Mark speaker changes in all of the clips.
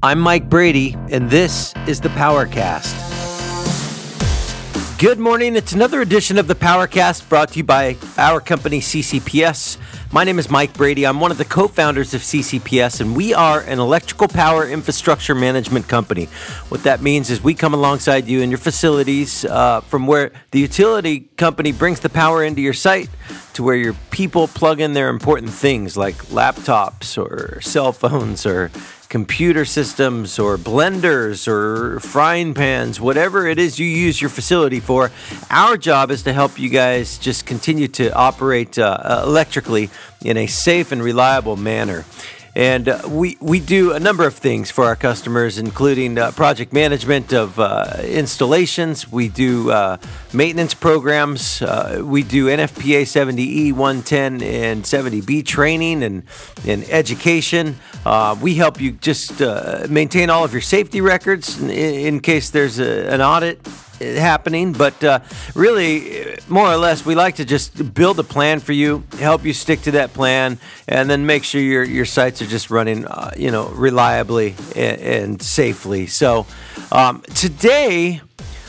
Speaker 1: I'm Mike Brady, and this is the Powercast. Good morning. It's another edition of the Powercast brought to you by our company, CCPS. My name is Mike Brady. I'm one of the co founders of CCPS, and we are an electrical power infrastructure management company. What that means is we come alongside you in your facilities uh, from where the utility company brings the power into your site to where your people plug in their important things like laptops or cell phones or computer systems or blenders or frying pans, whatever it is you use your facility for. Our job is to help you guys just continue to operate uh, electrically in a safe and reliable manner. And uh, we, we do a number of things for our customers, including uh, project management of uh, installations. We do uh, maintenance programs. Uh, we do NFPA 70E, 110, and 70B training and, and education. Uh, we help you just maintain all of your safety records in, in case there's a, an audit happening, but uh, really, more or less, we like to just build a plan for you, help you stick to that plan, and then make sure your your sites are just running, uh, you know, reliably and, and safely. So um, today.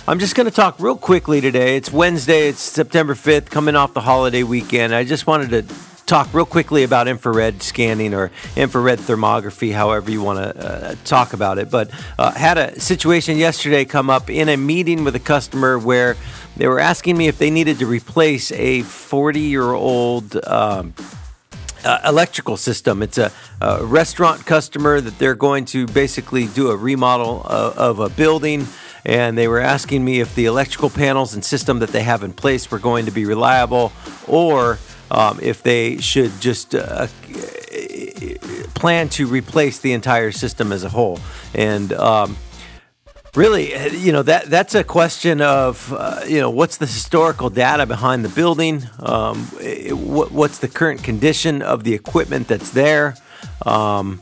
Speaker 1: I'm just going to talk real quickly today. It's Wednesday, it's September 5th, coming off the holiday weekend. I just wanted to talk real quickly about infrared scanning or infrared thermography, however you want to uh, talk about it. But uh, had a situation yesterday come up in a meeting with a customer where they were asking me if they needed to replace a 40 year old. Um, uh, electrical system. It's a, a, restaurant customer that they're going to basically do a remodel of, of, a building. And they were asking me if the electrical panels and system that they have in place were going to be reliable or um, if they should just uh, plan to replace the entire system as a whole. And um, really, you know that that's a question of uh, you know what's the historical data behind the building, um, what, what's the current condition of the equipment that's there. Um,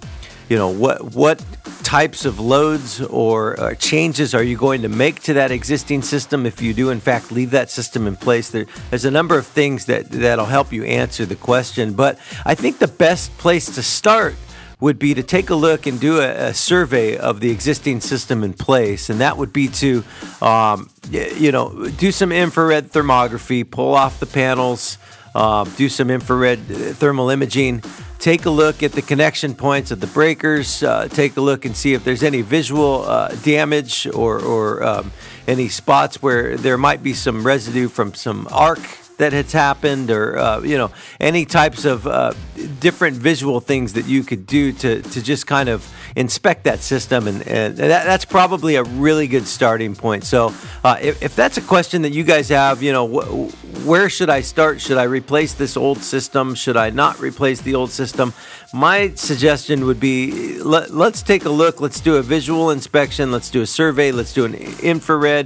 Speaker 1: you know what what types of loads or uh, changes are you going to make to that existing system? If you do in fact leave that system in place there, there's a number of things that that'll help you answer the question. But i think the best place to start would be to take a look and do a, a survey of the existing system in place. And that would be to um, you know do some infrared thermography pull off the panels uh, do some infrared uh, thermal imaging take a look at the connection points of the breakers, uh, take a look and see if there's any visual uh, damage or, or um, any spots where there might be some residue from some arc that has happened or uh, you know any types of uh, different visual things that you could do to, to just kind of inspect that system. And, and that, that's probably a really good starting point. So uh, if, if, that's a question that you guys have you know wh- where should i start? Should i replace this old system? Should i not replace the old system? My suggestion would be let, us take a look. Let's do a visual inspection. Let's do a survey. Let's do an infrared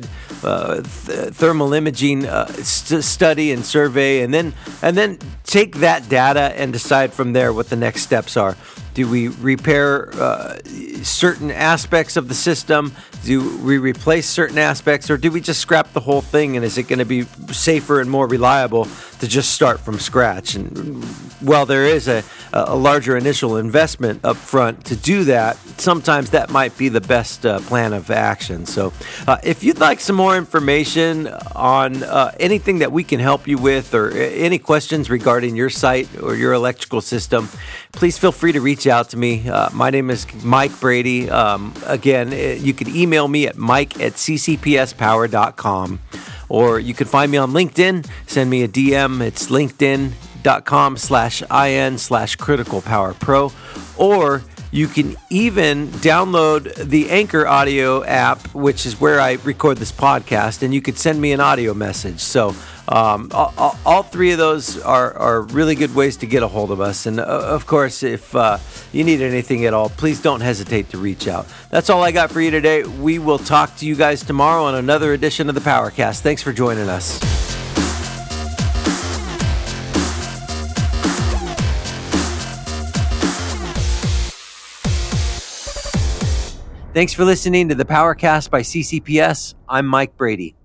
Speaker 1: uh, th- thermal imaging uh, st- study and and survey, and then and then take that data and decide from there what the next steps are. Do we repair uh, certain aspects of the system? Do we replace certain aspects, or do we just scrap the whole thing? And is it going to be safer and more reliable to just start from scratch? And while there is a, a larger initial investment up front to do that, sometimes that might be the best uh, plan of action. So, uh, if you'd like some more information on uh, anything that we can help you with, or any questions regarding your site or your electrical system, please feel free to reach out to me. Uh, my name is Mike Brady. Um, again, eh, you can email me at mike at ccpspower.com or you can find me on LinkedIn. Send me a DM. It's linkedin.com slash in slash critical power pro. Or you can even download the Anchor audio app, which is where I record this podcast, and you could send me an audio message. So um, all, all, three of those are, are really good ways to get a hold of us. And uh, of course, if uh, you need anything at all, please don't hesitate to reach out. That's all I got for you today. We will talk to you guys tomorrow on another edition of the Powercast. Thanks for joining us. Thanks for listening to the Powercast by CCPS. I'm Mike Brady.